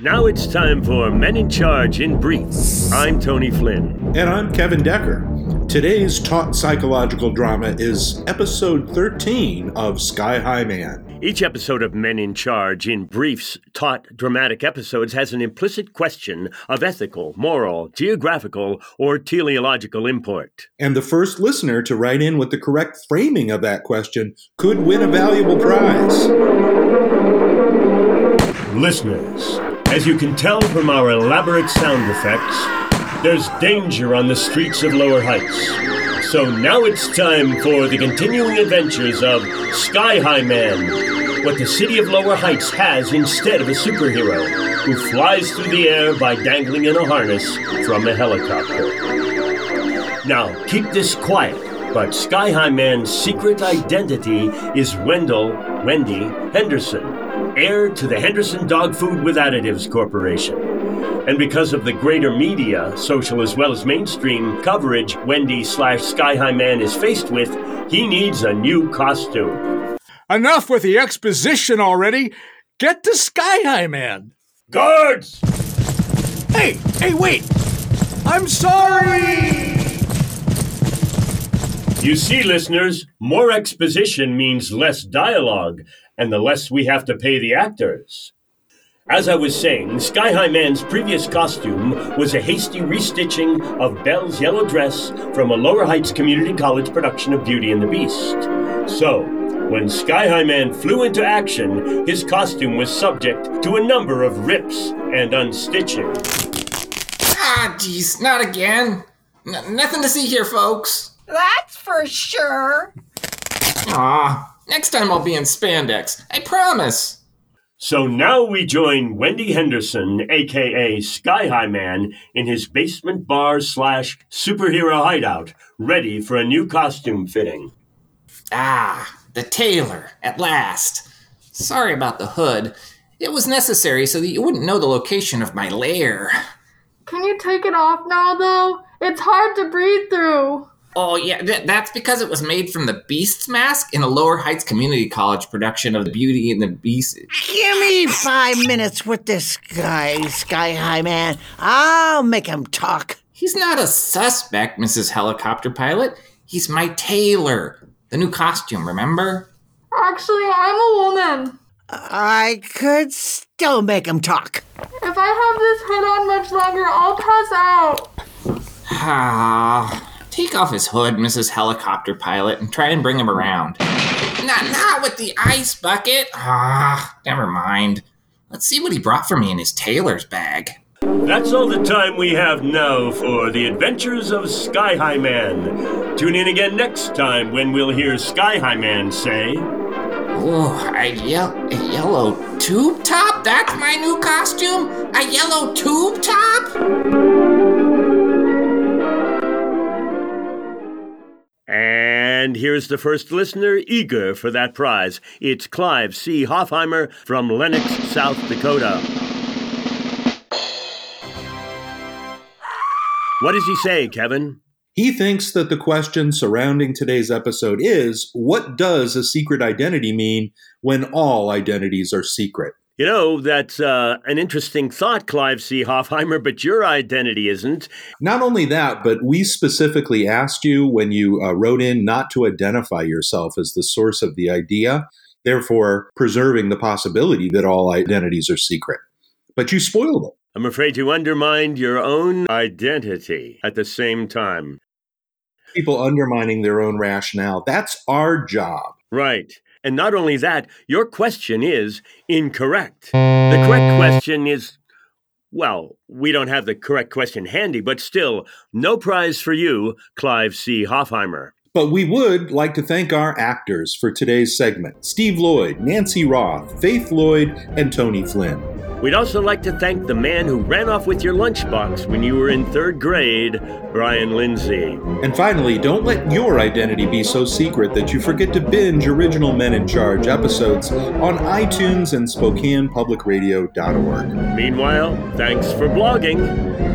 Now it's time for Men in Charge in Brief. I'm Tony Flynn. And I'm Kevin Decker. Today's taut psychological drama is episode 13 of Sky High Man. Each episode of Men in Charge in Brief's taut dramatic episodes has an implicit question of ethical, moral, geographical, or teleological import. And the first listener to write in with the correct framing of that question could win a valuable prize. Listeners, as you can tell from our elaborate sound effects, there's danger on the streets of Lower Heights. So now it's time for the continuing adventures of Sky High Man, what the city of Lower Heights has instead of a superhero who flies through the air by dangling in a harness from a helicopter. Now, keep this quiet, but Sky High Man's secret identity is Wendell Wendy Henderson heir to the Henderson Dog Food with Additives Corporation. And because of the greater media, social as well as mainstream coverage Wendy slash Sky High Man is faced with, he needs a new costume. Enough with the exposition already. Get to Sky High Man. Guards! Hey, hey, wait! I'm sorry! You see, listeners, more exposition means less dialogue, and the less we have to pay the actors. As I was saying, Sky High Man's previous costume was a hasty restitching of Belle's yellow dress from a Lower Heights Community College production of Beauty and the Beast. So, when Sky High Man flew into action, his costume was subject to a number of rips and unstitching. Ah, jeez, not again. N- nothing to see here, folks. That's for sure. Ah, next time I'll be in spandex. I promise. So now we join Wendy Henderson, aka Sky High Man, in his basement bar slash superhero hideout, ready for a new costume fitting. Ah, the tailor, at last. Sorry about the hood. It was necessary so that you wouldn't know the location of my lair. Can you take it off now, though? It's hard to breathe through. Oh, yeah, th- that's because it was made from the Beast's mask in a Lower Heights Community College production of The Beauty and the Beast. Give me five minutes with this guy, Sky High Man. I'll make him talk. He's not a suspect, Mrs. Helicopter Pilot. He's my tailor. The new costume, remember? Actually, I'm a woman. I could still make him talk. If I have this hood on much longer, I'll pass out. Ah, take off his hood, Mrs. Helicopter Pilot, and try and bring him around. Not, not with the ice bucket. Ah, never mind. Let's see what he brought for me in his tailor's bag. That's all the time we have now for the adventures of Sky High Man. Tune in again next time when we'll hear Sky High Man say, Oh, a, ye- a yellow tube top? That's my new costume? A yellow tube top? And here's the first listener eager for that prize. It's Clive C. Hoffheimer from Lennox, South Dakota. What does he say, Kevin? He thinks that the question surrounding today's episode is what does a secret identity mean when all identities are secret? You know, that's uh, an interesting thought, Clive C. Hoffheimer, but your identity isn't. Not only that, but we specifically asked you when you uh, wrote in not to identify yourself as the source of the idea, therefore preserving the possibility that all identities are secret. But you spoiled it. I'm afraid you undermined your own identity at the same time. People undermining their own rationale. That's our job. Right. And not only that, your question is incorrect. The correct question is well, we don't have the correct question handy, but still, no prize for you, Clive C. Hoffheimer. But we would like to thank our actors for today's segment Steve Lloyd, Nancy Roth, Faith Lloyd, and Tony Flynn. We'd also like to thank the man who ran off with your lunchbox when you were in third grade, Brian Lindsay. And finally, don't let your identity be so secret that you forget to binge original Men in Charge episodes on iTunes and SpokanePublicRadio.org. Meanwhile, thanks for blogging.